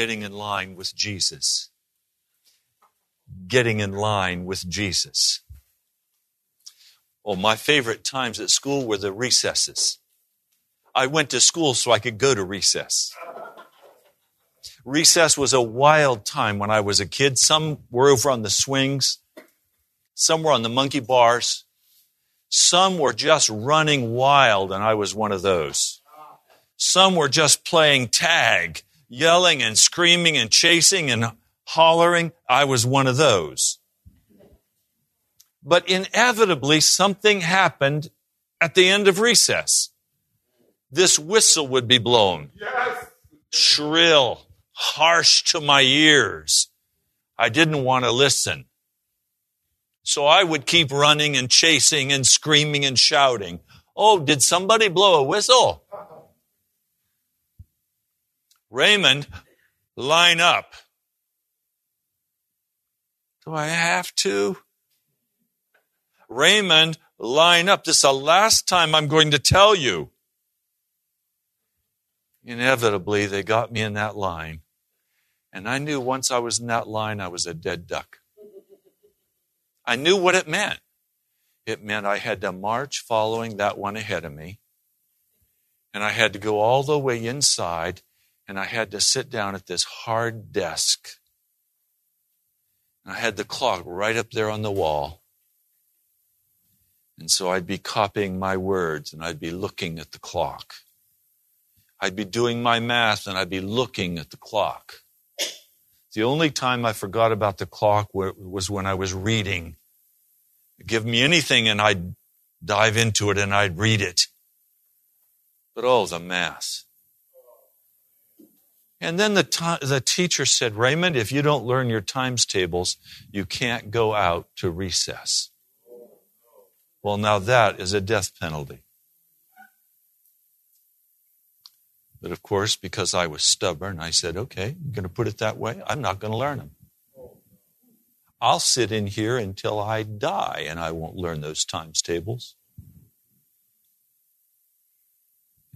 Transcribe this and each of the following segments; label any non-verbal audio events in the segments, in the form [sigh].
Getting in line with Jesus. Getting in line with Jesus. Oh, my favorite times at school were the recesses. I went to school so I could go to recess. Recess was a wild time when I was a kid. Some were over on the swings, some were on the monkey bars, some were just running wild, and I was one of those. Some were just playing tag, yelling and screaming and chasing and hollering. I was one of those. But inevitably, something happened at the end of recess. This whistle would be blown. Yes. Shrill, harsh to my ears. I didn't want to listen. So I would keep running and chasing and screaming and shouting. Oh, did somebody blow a whistle? Raymond, line up. Do I have to? Raymond, line up. This is the last time I'm going to tell you. Inevitably, they got me in that line. And I knew once I was in that line, I was a dead duck. I knew what it meant. It meant I had to march following that one ahead of me. And I had to go all the way inside and I had to sit down at this hard desk. And I had the clock right up there on the wall. And so I'd be copying my words and I'd be looking at the clock. I'd be doing my math and I'd be looking at the clock. The only time I forgot about the clock was when I was reading. Give me anything and I'd dive into it and I'd read it. But oh, the math. And then the, t- the teacher said, Raymond, if you don't learn your times tables, you can't go out to recess. Well, now that is a death penalty. But of course, because I was stubborn, I said, okay, you're going to put it that way? I'm not going to learn them. I'll sit in here until I die and I won't learn those times tables.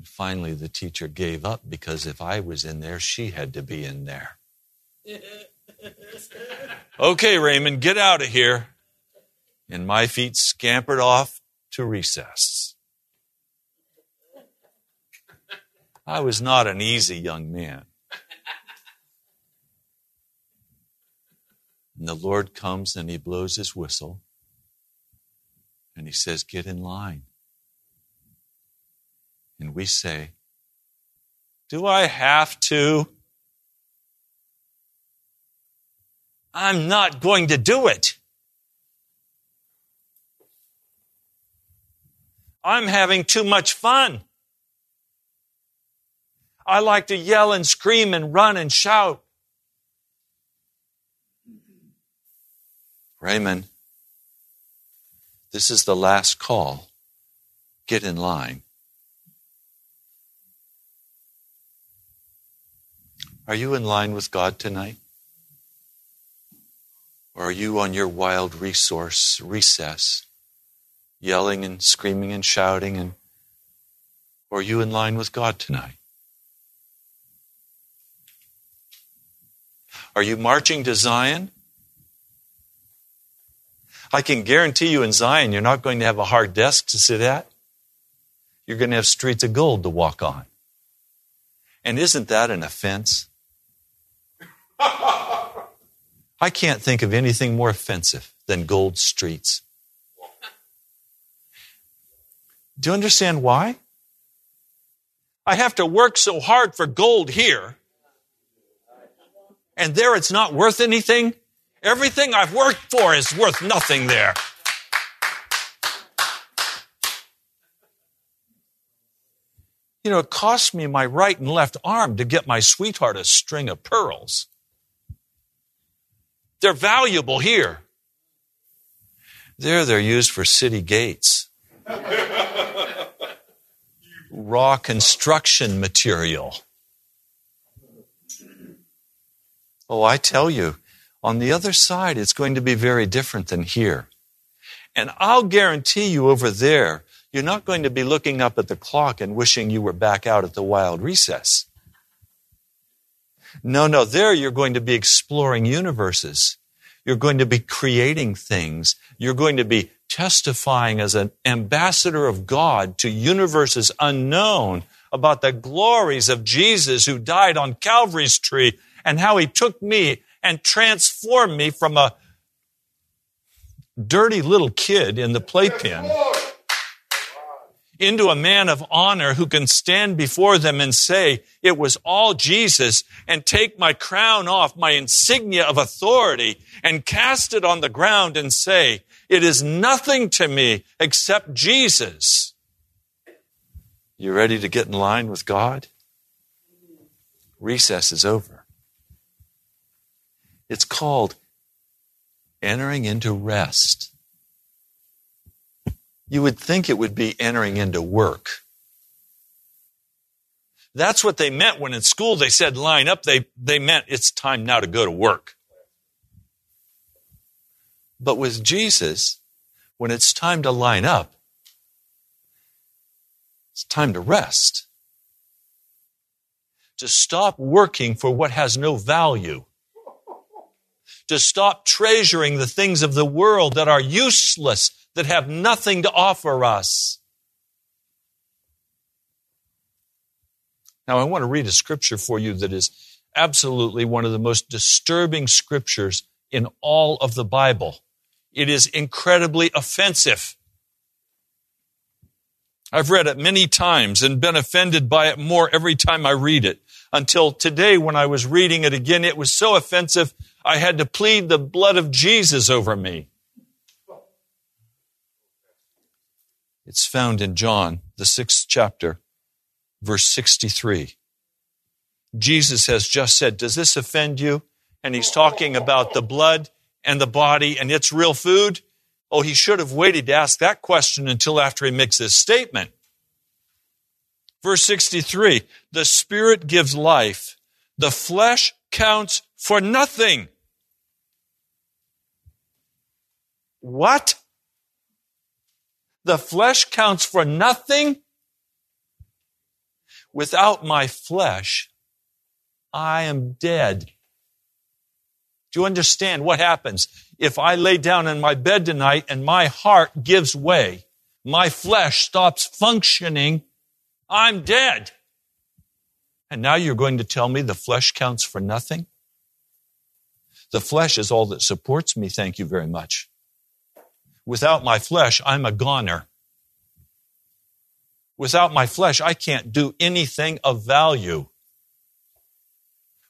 And finally, the teacher gave up because if I was in there, she had to be in there. [laughs] okay, Raymond, get out of here. And my feet scampered off to recess. I was not an easy young man. And the Lord comes and he blows his whistle and he says, Get in line. And we say, Do I have to? I'm not going to do it. I'm having too much fun. I like to yell and scream and run and shout. Raymond, this is the last call. Get in line. Are you in line with God tonight? Or are you on your wild resource recess, yelling and screaming and shouting and or are you in line with God tonight? Are you marching to Zion? I can guarantee you in Zion, you're not going to have a hard desk to sit at. You're going to have streets of gold to walk on. And isn't that an offense? [laughs] I can't think of anything more offensive than gold streets. Do you understand why? I have to work so hard for gold here and there it's not worth anything, everything I've worked for is worth nothing there. You know, it cost me my right and left arm to get my sweetheart a string of pearls. They're valuable here. There, they're used for city gates. Raw construction material. Oh, I tell you, on the other side, it's going to be very different than here. And I'll guarantee you over there, you're not going to be looking up at the clock and wishing you were back out at the wild recess. No, no, there you're going to be exploring universes. You're going to be creating things. You're going to be testifying as an ambassador of God to universes unknown about the glories of Jesus who died on Calvary's tree and how he took me and transformed me from a dirty little kid in the playpen into a man of honor who can stand before them and say, it was all Jesus and take my crown off, my insignia of authority and cast it on the ground and say, it is nothing to me except Jesus. You ready to get in line with God? Recess is over. It's called entering into rest. You would think it would be entering into work. That's what they meant when in school they said line up. They, they meant it's time now to go to work. But with Jesus, when it's time to line up, it's time to rest. To stop working for what has no value. To stop treasuring the things of the world that are useless that have nothing to offer us. Now, I want to read a scripture for you that is absolutely one of the most disturbing scriptures in all of the Bible. It is incredibly offensive. I've read it many times and been offended by it more every time I read it. Until today, when I was reading it again, it was so offensive, I had to plead the blood of Jesus over me. It's found in John, the sixth chapter, verse 63. Jesus has just said, Does this offend you? And he's talking about the blood and the body and its real food. Oh, he should have waited to ask that question until after he makes this statement. Verse 63 The Spirit gives life, the flesh counts for nothing. What? The flesh counts for nothing. Without my flesh, I am dead. Do you understand what happens if I lay down in my bed tonight and my heart gives way? My flesh stops functioning. I'm dead. And now you're going to tell me the flesh counts for nothing? The flesh is all that supports me. Thank you very much. Without my flesh, I'm a goner. Without my flesh, I can't do anything of value.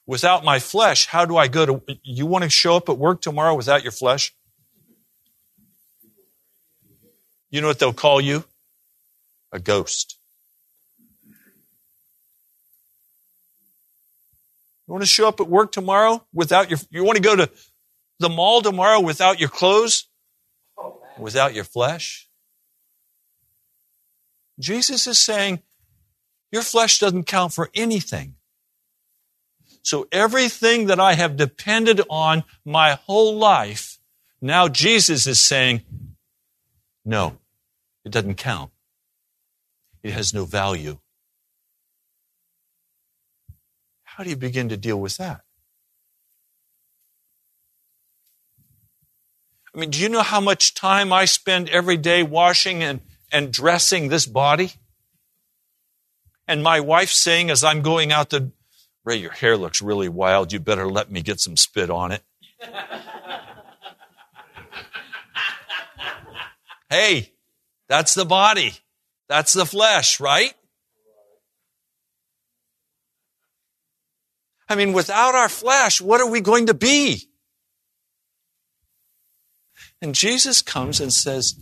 Without my flesh, how do I go to, you want to show up at work tomorrow without your flesh? You know what they'll call you? A ghost. You want to show up at work tomorrow without your, you want to go to the mall tomorrow without your clothes? Without your flesh? Jesus is saying, your flesh doesn't count for anything. So everything that I have depended on my whole life, now Jesus is saying, no, it doesn't count. It has no value. How do you begin to deal with that? I mean, do you know how much time I spend every day washing and, and dressing this body? And my wife saying as I'm going out the, Ray, your hair looks really wild. You better let me get some spit on it. [laughs] hey, that's the body. That's the flesh, right? I mean, without our flesh, what are we going to be? And Jesus comes and says,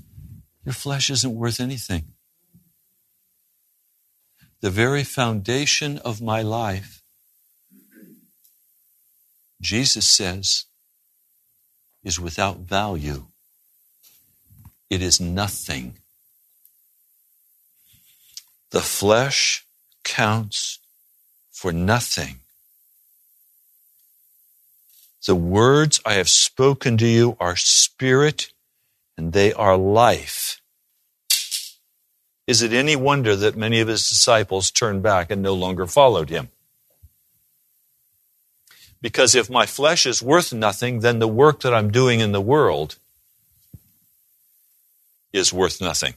Your flesh isn't worth anything. The very foundation of my life, Jesus says, is without value. It is nothing. The flesh counts for nothing the words I have spoken to you are spirit and they are life. Is it any wonder that many of his disciples turned back and no longer followed him? Because if my flesh is worth nothing, then the work that I'm doing in the world is worth nothing.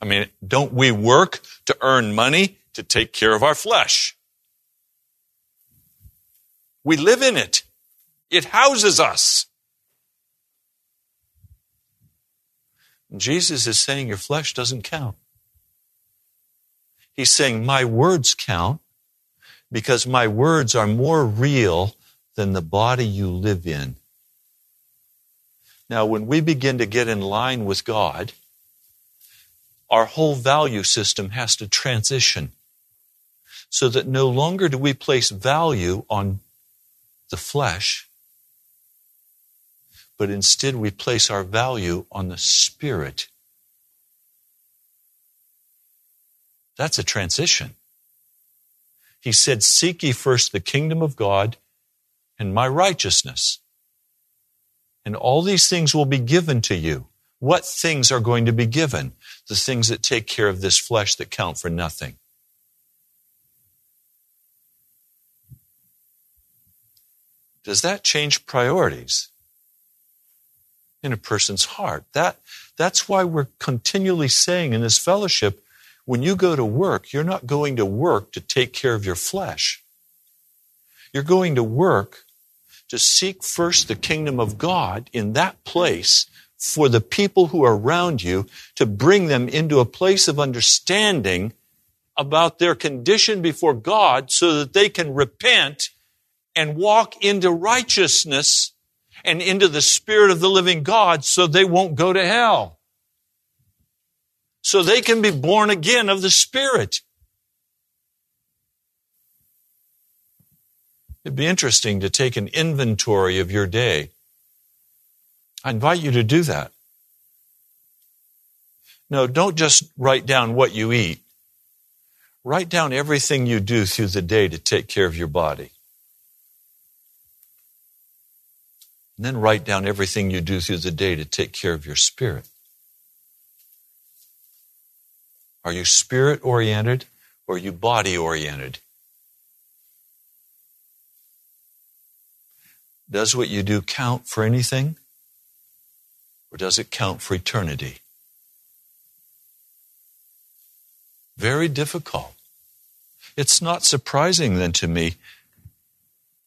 I mean, don't we work to earn money to take care of our flesh? We live in it. It houses us. Jesus is saying your flesh doesn't count. He's saying my words count because my words are more real than the body you live in. Now, when we begin to get in line with God, our whole value system has to transition so that no longer do we place value on the flesh, but instead we place our value on the spirit. That's a transition. He said, Seek ye first the kingdom of God and my righteousness. And all these things will be given to you. What things are going to be given? The things that take care of this flesh that count for nothing. Does that change priorities in a person's heart? That, that's why we're continually saying in this fellowship when you go to work, you're not going to work to take care of your flesh. You're going to work to seek first the kingdom of God in that place for the people who are around you to bring them into a place of understanding about their condition before God so that they can repent and walk into righteousness and into the Spirit of the living God so they won't go to hell so they can be born again of the Spirit. It'd be interesting to take an inventory of your day. I invite you to do that. No, don't just write down what you eat. Write down everything you do through the day to take care of your body. And then write down everything you do through the day to take care of your spirit. Are you spirit oriented or are you body oriented? Does what you do count for anything? Or does it count for eternity? Very difficult. It's not surprising then to me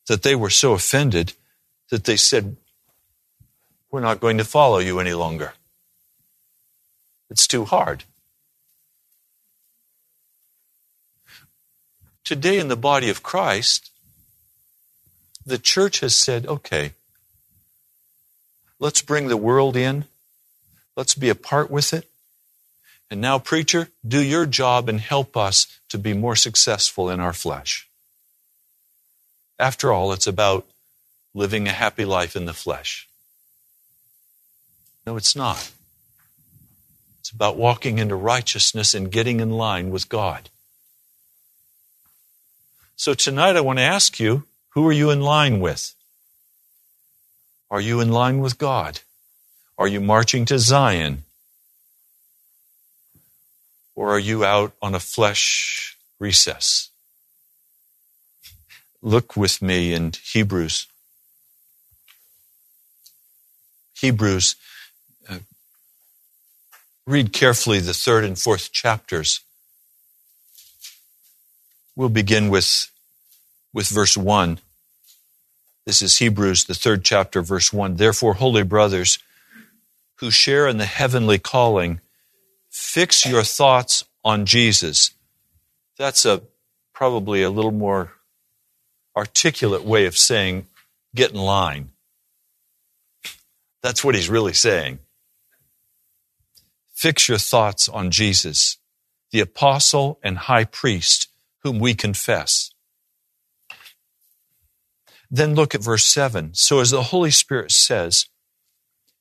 that they were so offended that they said, We're not going to follow you any longer. It's too hard. Today, in the body of Christ, the church has said, okay, let's bring the world in, let's be a part with it. And now, preacher, do your job and help us to be more successful in our flesh. After all, it's about living a happy life in the flesh. No, it's not. It's about walking into righteousness and getting in line with God. So tonight I want to ask you who are you in line with? Are you in line with God? Are you marching to Zion? Or are you out on a flesh recess? [laughs] Look with me in Hebrews. Hebrews, uh, read carefully the third and fourth chapters. We'll begin with, with verse 1. This is Hebrews, the third chapter, verse 1. Therefore, holy brothers, who share in the heavenly calling, fix your thoughts on Jesus. That's a probably a little more articulate way of saying get in line. That's what he's really saying. Fix your thoughts on Jesus, the apostle and high priest whom we confess. Then look at verse 7. So, as the Holy Spirit says,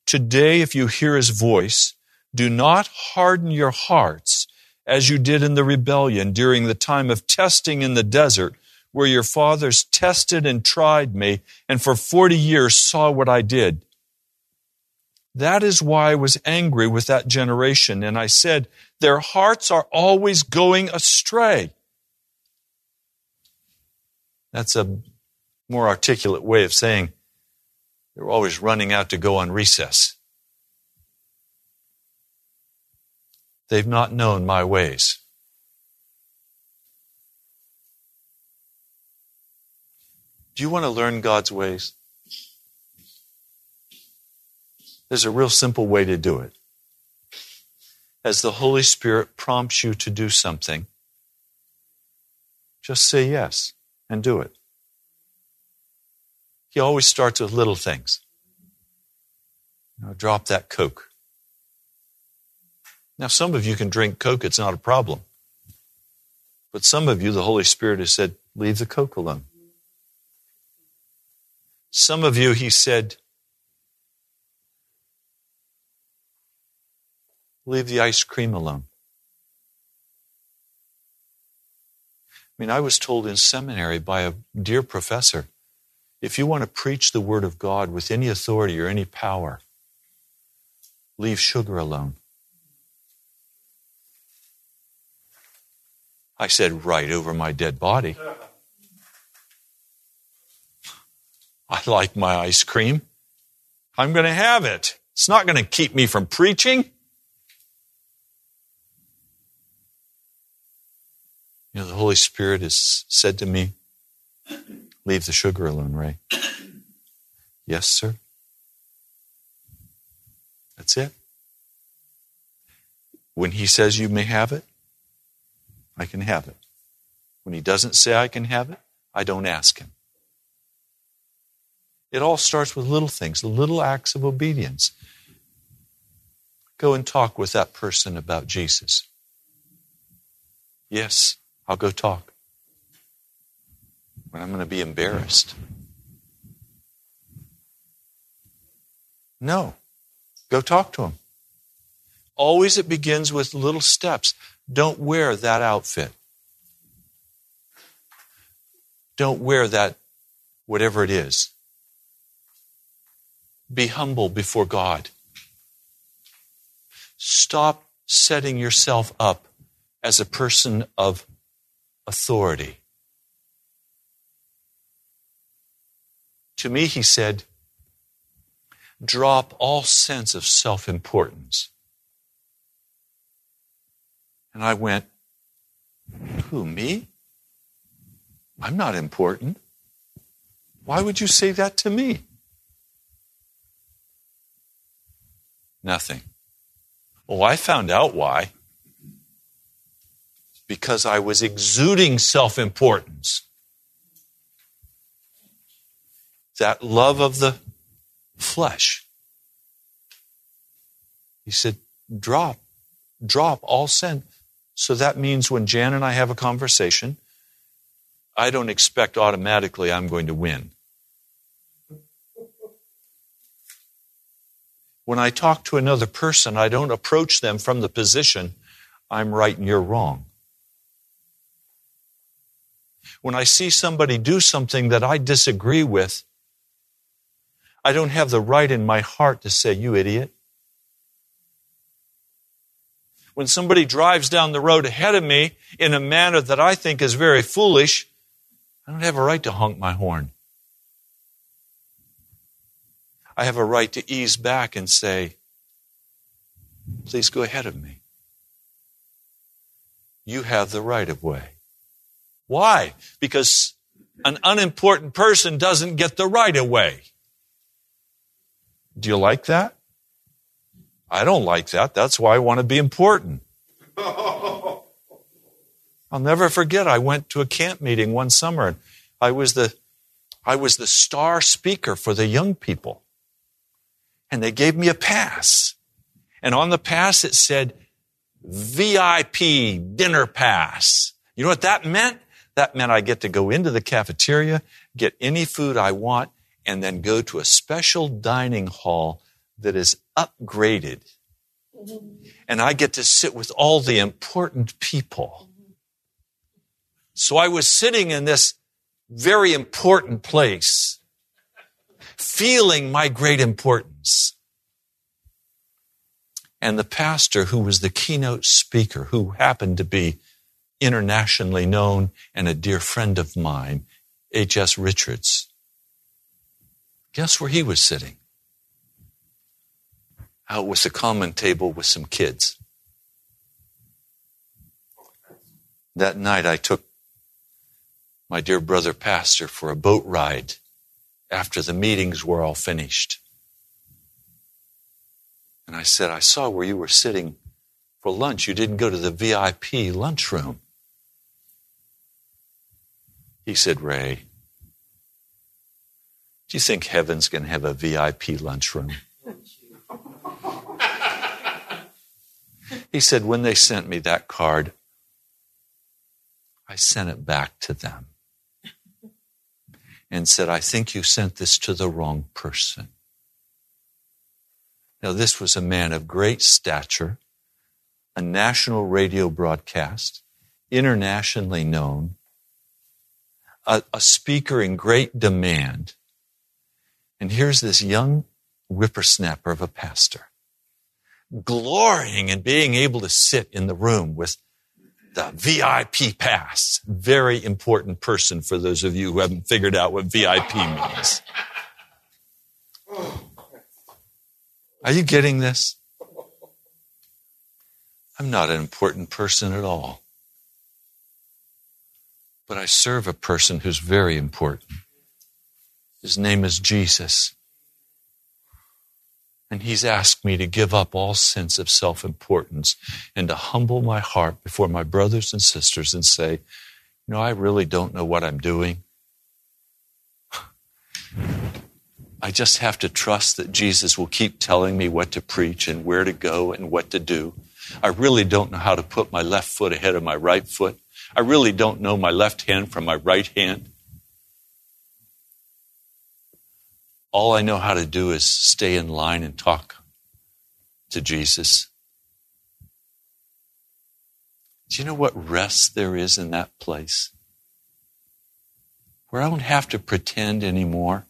Today, if you hear his voice, do not harden your hearts as you did in the rebellion during the time of testing in the desert, where your fathers tested and tried me, and for 40 years saw what I did. That is why I was angry with that generation, and I said, Their hearts are always going astray That's a more articulate way of saying they're always running out to go on recess. They've not known my ways. Do you want to learn God's ways? There's a real simple way to do it. As the Holy Spirit prompts you to do something, just say yes and do it. He always starts with little things. Now drop that Coke. Now, some of you can drink Coke, it's not a problem. But some of you, the Holy Spirit has said, leave the Coke alone. Some of you, He said, leave the ice cream alone. I mean, I was told in seminary by a dear professor if you want to preach the Word of God with any authority or any power, leave sugar alone. I said, right over my dead body. [laughs] I like my ice cream. I'm going to have it. It's not going to keep me from preaching. You know, the Holy Spirit has said to me, Leave the sugar alone, Ray. yes, sir. That's it. When He says you may have it, I can have it. When He doesn't say I can have it, I don't ask Him. It all starts with little things, little acts of obedience. Go and talk with that person about Jesus. Yes, I'll go talk. But I'm going to be embarrassed. No. Go talk to him. Always it begins with little steps. Don't wear that outfit. Don't wear that, whatever it is. Be humble before God. Stop setting yourself up as a person of authority. To me, he said, drop all sense of self importance. And I went, Who, me? I'm not important. Why would you say that to me? Nothing. Well, I found out why. Because I was exuding self importance. That love of the flesh. He said, drop, drop all sin. So that means when Jan and I have a conversation, I don't expect automatically I'm going to win. When I talk to another person, I don't approach them from the position, I'm right and you're wrong. When I see somebody do something that I disagree with, I don't have the right in my heart to say, You idiot. When somebody drives down the road ahead of me in a manner that I think is very foolish, I don't have a right to honk my horn. I have a right to ease back and say, Please go ahead of me. You have the right of way. Why? Because an unimportant person doesn't get the right of way. Do you like that? I don't like that. That's why I want to be important. [laughs] I'll never forget. I went to a camp meeting one summer and I was the, I was the star speaker for the young people and they gave me a pass. And on the pass it said VIP dinner pass. You know what that meant? That meant I get to go into the cafeteria, get any food I want, and then go to a special dining hall that is upgraded. And I get to sit with all the important people. So I was sitting in this very important place feeling my great importance. And the pastor, who was the keynote speaker, who happened to be internationally known and a dear friend of mine, H.M.S. Richards. Guess where he was sitting? Out with a common table with some kids. That night I took my dear brother pastor for a boat ride after the meetings were all finished. And I said, I saw where you were sitting for lunch. You didn't go to the VIP lunchroom. He said, Ray, do you think heaven's going to have a VIP lunchroom? he said, when they sent me that card, I sent it back to them and said, I think you sent this to the wrong person. Now, this was a man of great stature, a national radio broadcast, internationally known, a, a speaker in great demand. And here's this young whippersnapper of a pastor, glorying in being able to sit in the room with the VIP pass. Very important person for those of you who haven't figured out what VIP means. Are you getting this? I'm not an important person at all. But I serve a person who's very important. His name is Jesus. And he's asked me to give up all sense of self importance and to humble my heart before my brothers and sisters and say, you know, I really don't know what I'm doing. [sighs] I just have to trust that Jesus will keep telling me what to preach and where to go and what to do. I really don't know how to put my left foot ahead of my right foot. I really don't know my left hand from my right hand. All I know how to do is stay in line and talk to Jesus. Do you know what rest there is in that place? Where I don't have to pretend anymore.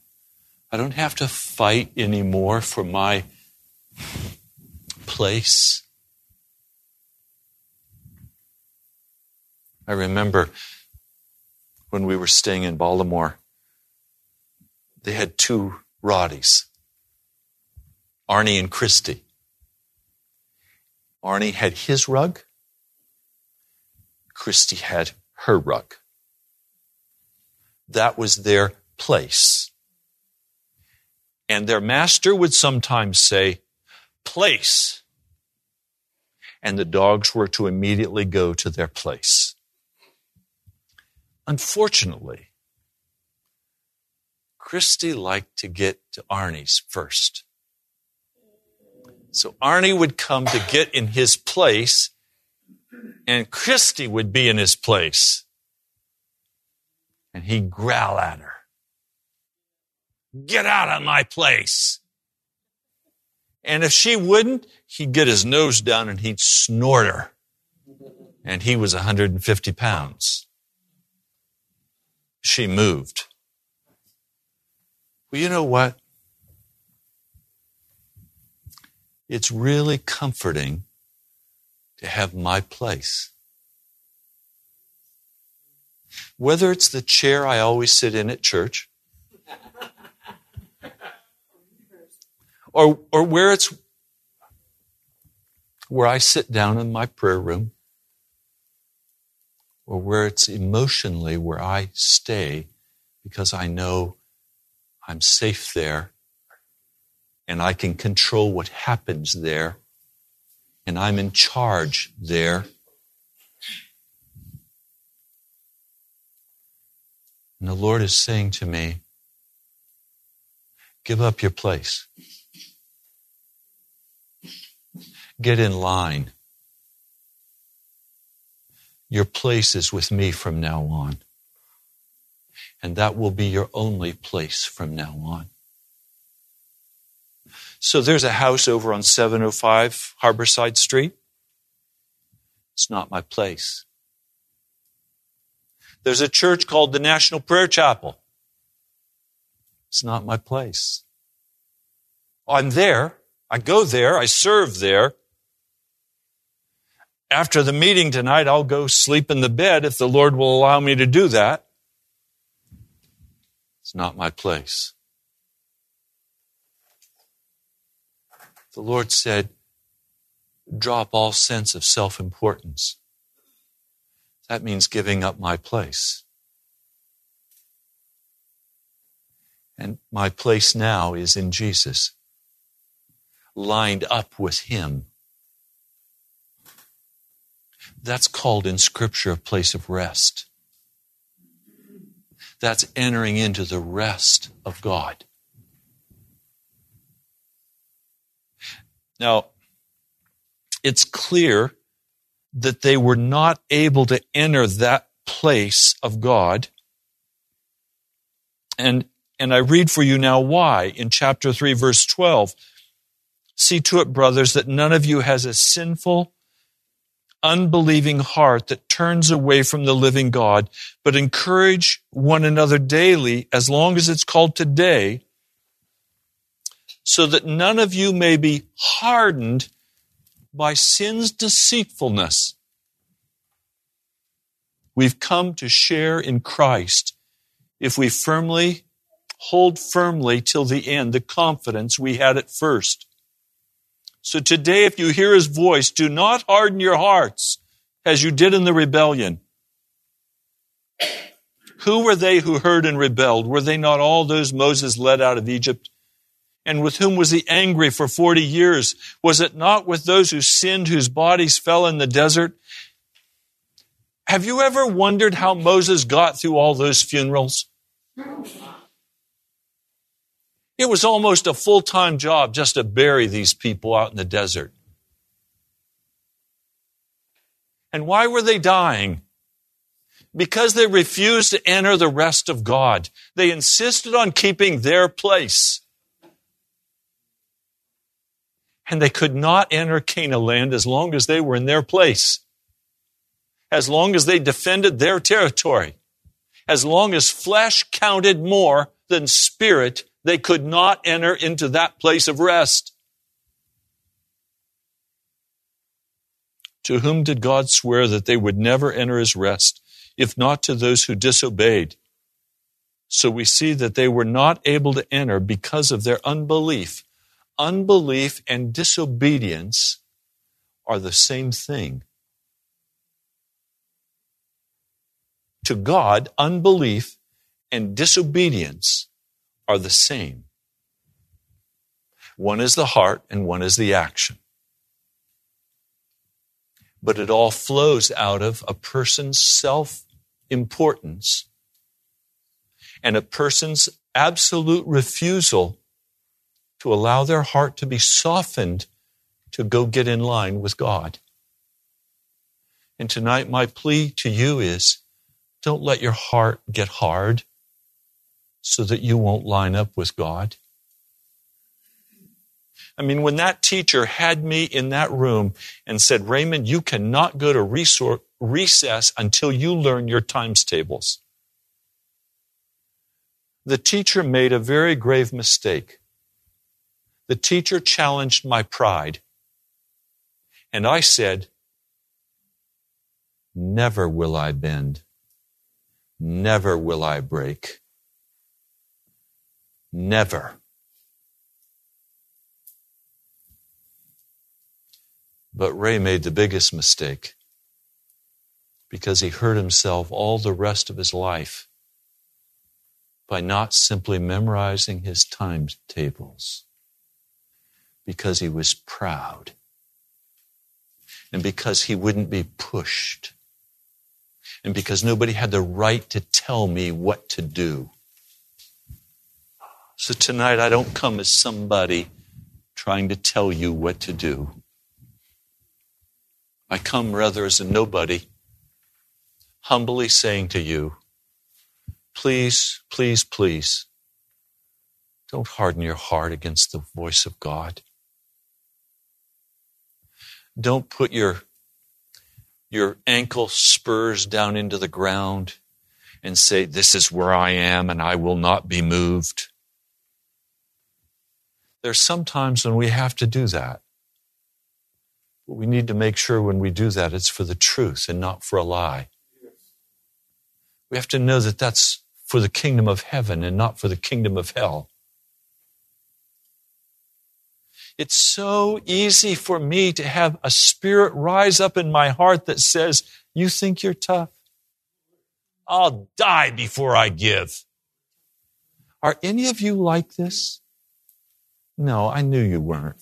I don't have to fight anymore for my place. I remember when we were staying in Baltimore, they had two Rotties, Arnie and Christy. Arnie had his rug, Christy had her rug. That was their place. And their master would sometimes say, place. And the dogs were to immediately go to their place. Unfortunately, Christy liked to get to Arnie's first. So Arnie would come to get in his place, and Christy would be in his place. And he'd growl at her. Get out of my place. And if she wouldn't, he'd get his nose down and he'd snort her. And he was 150 pounds. She moved. Well, you know what? It's really comforting to have my place. Whether it's the chair I always sit in at church, or, or where it's where I sit down in my prayer room, or where it's emotionally where I stay because I know I'm safe there and I can control what happens there and I'm in charge there. And the Lord is saying to me, give up your place. Get in line. Your place is with me from now on and that will be your only place from now on. So there's a house over on 705 Harborside Street. It's not my place. There's a church called the National Prayer Chapel. It's not my place. I'm there. I go there. I serve there. After the meeting tonight, I'll go sleep in the bed if the Lord will allow me to do that. It's not my place. The Lord said, drop all sense of self importance. That means giving up my place. And my place now is in Jesus, lined up with Him. That's called in Scripture a place of rest. That's entering into the rest of God. Now, it's clear that they were not able to enter that place of God. And, and I read for you now why in chapter 3, verse 12. See to it, brothers, that none of you has a sinful, unbelieving heart that turns away from the living God, but encourage one another daily as long as it's called today, so that none of you may be hardened by sin's deceitfulness. We've come to share in Christ if we firmly hold firmly till the end the confidence we had at first. So today, if you hear his voice, do not harden your hearts as you did in the rebellion. Who were they who heard and rebelled? Were they not all those Moses led out of Egypt? And with whom was he angry for 40 years? Was it not with those who sinned, whose bodies fell in the desert? Have you ever wondered how Moses got through all those funerals? It was almost a full time job just to bury these people out in the desert. And why were they dying? Because they refused to enter the rest of God. They insisted on keeping their place and they could not enter Canaan land as long as they were in their place, as long as they defended their territory, as long as flesh counted more than spirit, they could not enter into that place of rest. To whom did God swear that they would never enter his rest, if not to those who disobeyed? So we see that they were not able to enter because of their unbelief unbelief and disobedience are the same thing. To God, unbelief and disobedience are the same. One is the heart and one is the action. But it all flows out of a person's self importance and a person's absolute refusal to allow their heart to be softened to go get in line with God. And tonight, my plea to you is don't let your heart get hard so that you won't line up with God. I mean, when that teacher had me in that room and said, Raymond, you cannot go to recess until you learn your times tables. The teacher made a very grave mistake. The teacher challenged my pride. And I said, Never will I bend. Never will I break. Never. But Ray made the biggest mistake because he hurt himself all the rest of his life by not simply memorizing his timetables because he was proud and because he wouldn't be pushed and because nobody had the right to tell me what to do. So tonight I don't come as somebody trying to tell you what to do. I come rather as a nobody, humbly saying to you, please, please, please, don't harden your heart against the voice of God. Don't put your, your ankle spurs down into the ground and say, This is where I am and I will not be moved. There's some times when we have to do that. But we need to make sure when we do that, it's for the truth and not for a lie. We have to know that that's for the kingdom of heaven and not for the kingdom of hell. It's so easy for me to have a spirit rise up in my heart that says, You think you're tough? I'll die before I give. Are any of you like this? No, I knew you weren't.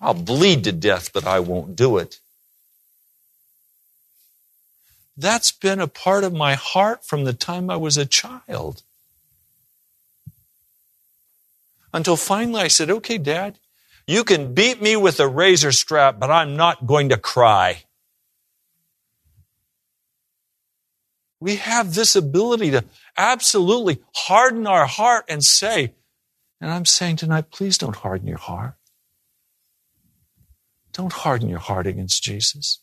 I'll bleed to death, but I won't do it. That's been a part of my heart from the time I was a child. Until finally I said, okay, dad, you can beat me with a razor strap, but I'm not going to cry. We have this ability to absolutely harden our heart and say, and I'm saying tonight, please don't harden your heart. Don't harden your heart against Jesus.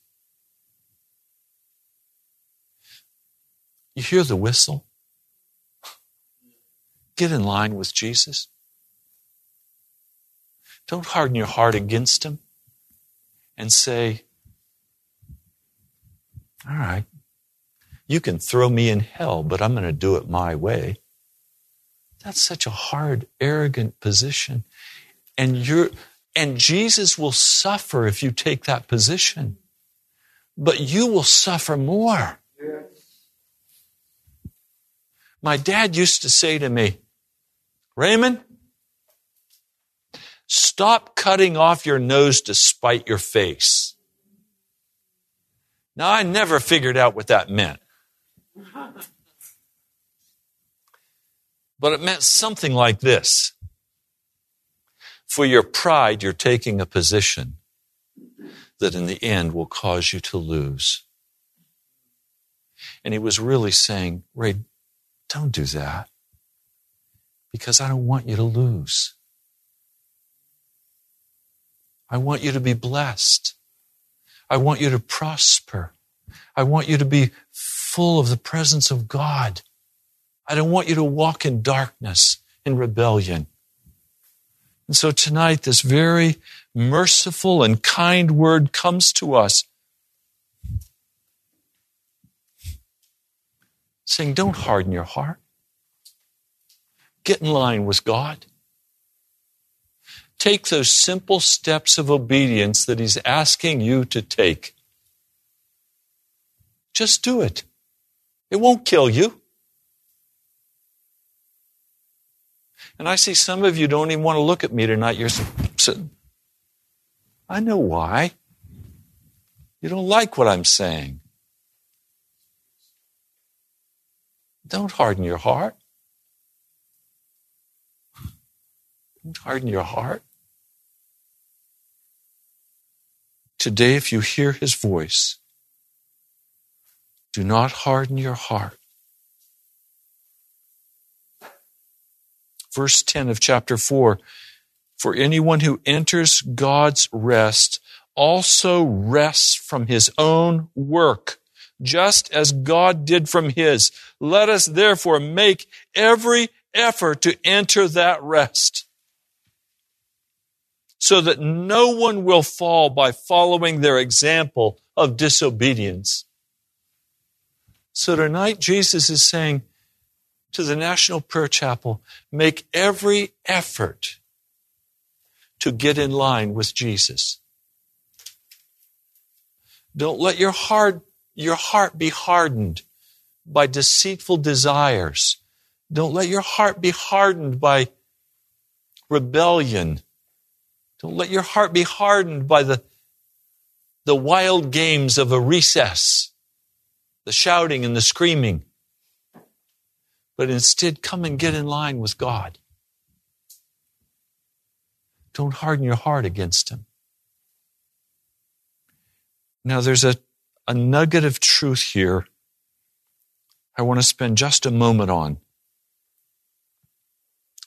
You hear the whistle? Get in line with Jesus. Don't harden your heart against him and say, All right, you can throw me in hell, but I'm going to do it my way. That's such a hard, arrogant position. And you're, and Jesus will suffer if you take that position. But you will suffer more. My dad used to say to me, Raymond, stop cutting off your nose to spite your face. Now, I never figured out what that meant. But it meant something like this. For your pride, you're taking a position that in the end will cause you to lose. And he was really saying, Ray, don't do that because I don't want you to lose. I want you to be blessed. I want you to prosper. I want you to be full of the presence of God. I don't want you to walk in darkness, in rebellion. And so tonight, this very merciful and kind word comes to us saying, Don't harden your heart. Get in line with God. Take those simple steps of obedience that He's asking you to take. Just do it. It won't kill you. And I see some of you don't even want to look at me tonight. You're sitting. I know why. You don't like what I'm saying. Don't harden your heart. Don't harden your heart. Today, if you hear his voice, do not harden your heart. Verse 10 of chapter 4 For anyone who enters God's rest also rests from his own work just as God did from his. Let us therefore make every effort to enter that rest so that no one will fall by following their example of disobedience. So tonight, Jesus is saying to the National Prayer Chapel, make every effort to get in line with Jesus. Don't let your heart your heart be hardened by deceitful desires. Don't let your heart be hardened by rebellion. Don't let your heart be hardened by the, the wild games of a recess, the shouting and the screaming. But instead, come and get in line with God. Don't harden your heart against Him. Now, there's a a nugget of truth here I want to spend just a moment on.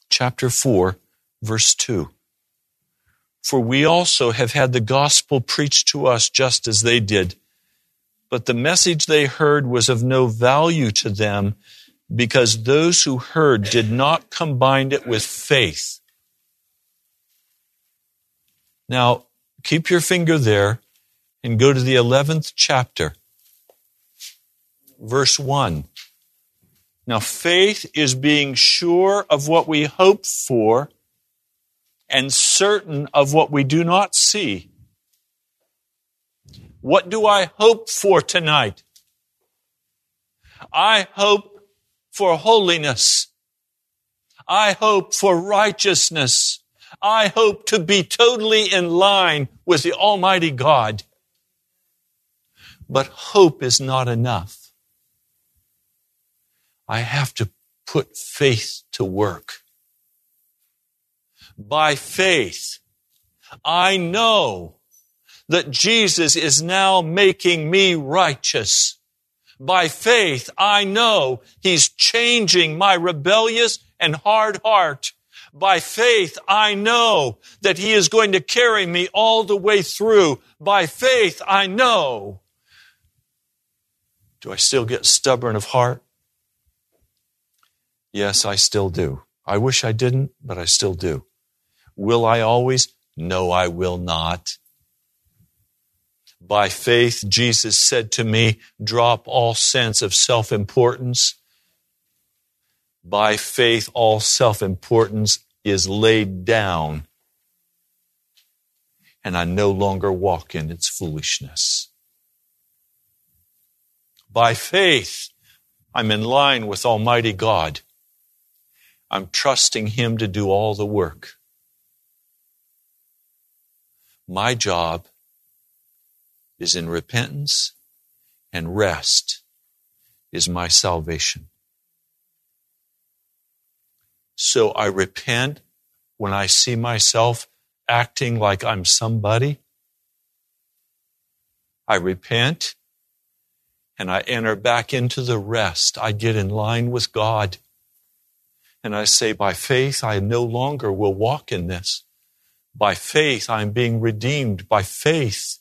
Chapter 4, verse 2. For we also have had the gospel preached to us just as they did. But the message they heard was of no value to them because those who heard did not combine it with faith. Now, keep your finger there and go to the 11th chapter verse 1. Now, faith is being sure of what we hope for and certain of what we do not see. What do I hope for tonight? I hope for holiness. I hope for righteousness. I hope to be totally in line with the Almighty God. But hope is not enough. I have to put faith to work. By faith, I know that Jesus is now making me righteous. By faith, I know He's changing my rebellious and hard heart. By faith, I know that He is going to carry me all the way through. By faith, I know. Do I still get stubborn of heart? Yes, I still do. I wish I didn't, but I still do. Will I always? No, I will not. By faith, Jesus said to me, drop all sense of self importance. By faith, all self importance is laid down, and I no longer walk in its foolishness. By faith, I'm in line with Almighty God. I'm trusting Him to do all the work. My job is in repentance, and rest is my salvation. So I repent when I see myself acting like I'm somebody. I repent and I enter back into the rest. I get in line with God. And I say, by faith, I no longer will walk in this. By faith, I'm being redeemed. By faith,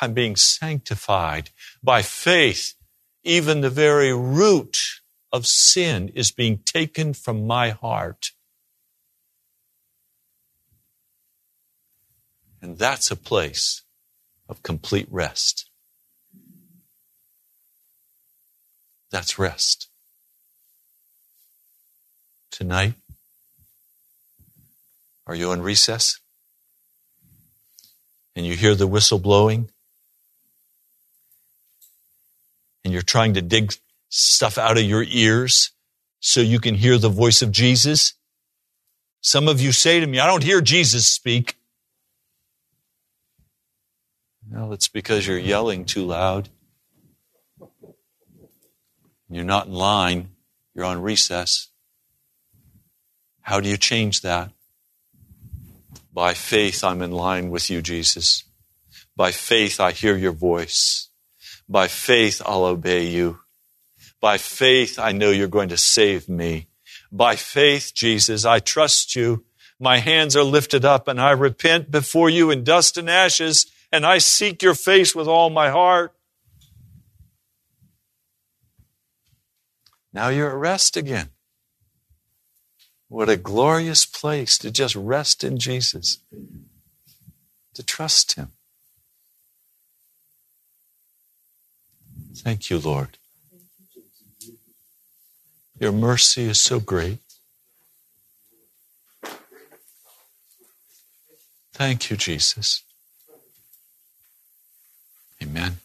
I'm being sanctified. By faith, even the very root of sin is being taken from my heart. And that's a place of complete rest. That's rest. Tonight, are you in recess? And you hear the whistle blowing? And you're trying to dig stuff out of your ears so you can hear the voice of Jesus. Some of you say to me, I don't hear Jesus speak. Well, it's because you're yelling too loud. You're not in line. You're on recess. How do you change that? By faith, I'm in line with you, Jesus. By faith, I hear your voice. By faith, I'll obey you. By faith, I know you're going to save me. By faith, Jesus, I trust you. My hands are lifted up and I repent before you in dust and ashes and I seek your face with all my heart. Now you're at rest again. What a glorious place to just rest in Jesus, to trust Him. Thank you, Lord. Your mercy is so great. Thank you, Jesus. Amen.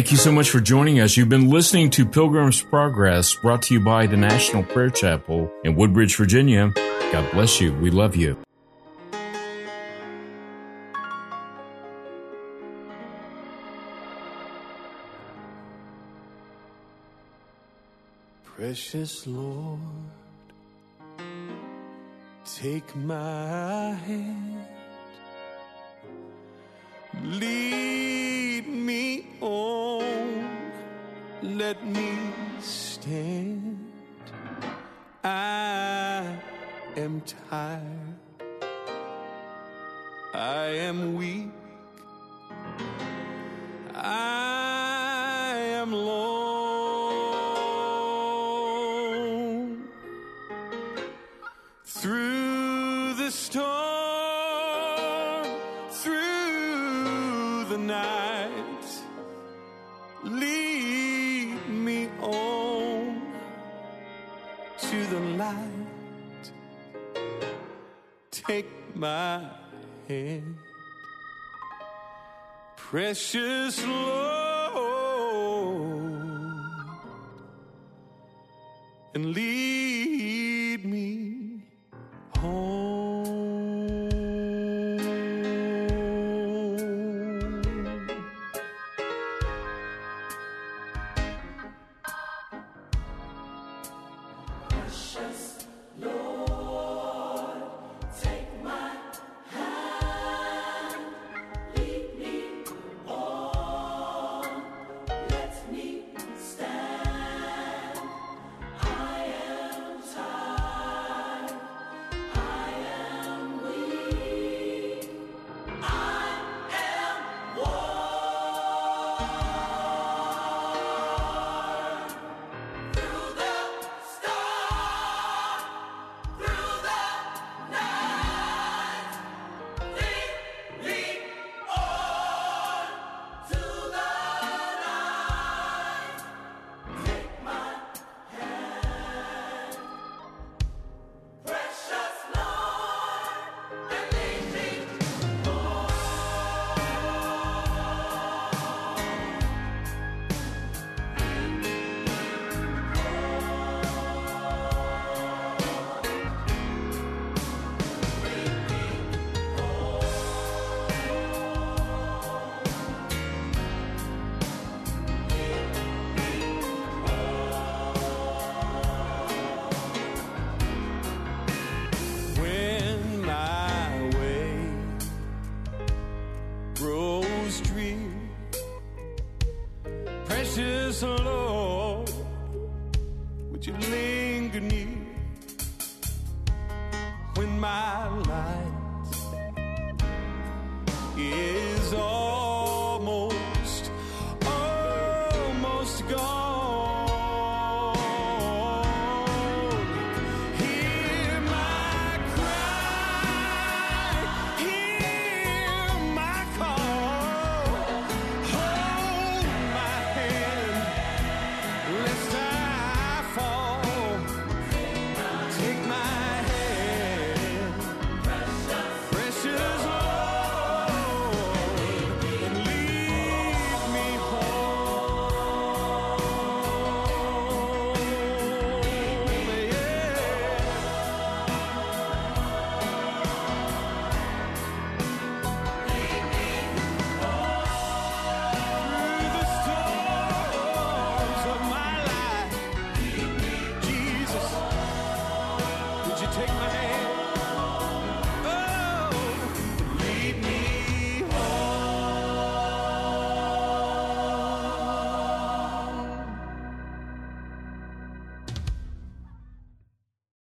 Thank you so much for joining us. You've been listening to Pilgrim's Progress, brought to you by the National Prayer Chapel in Woodbridge, Virginia. God bless you. We love you. Precious Lord, take my hand, lead me on, let me stand. I am tired, I am weak, I the night, lead me on to the light. Take my hand, precious Lord,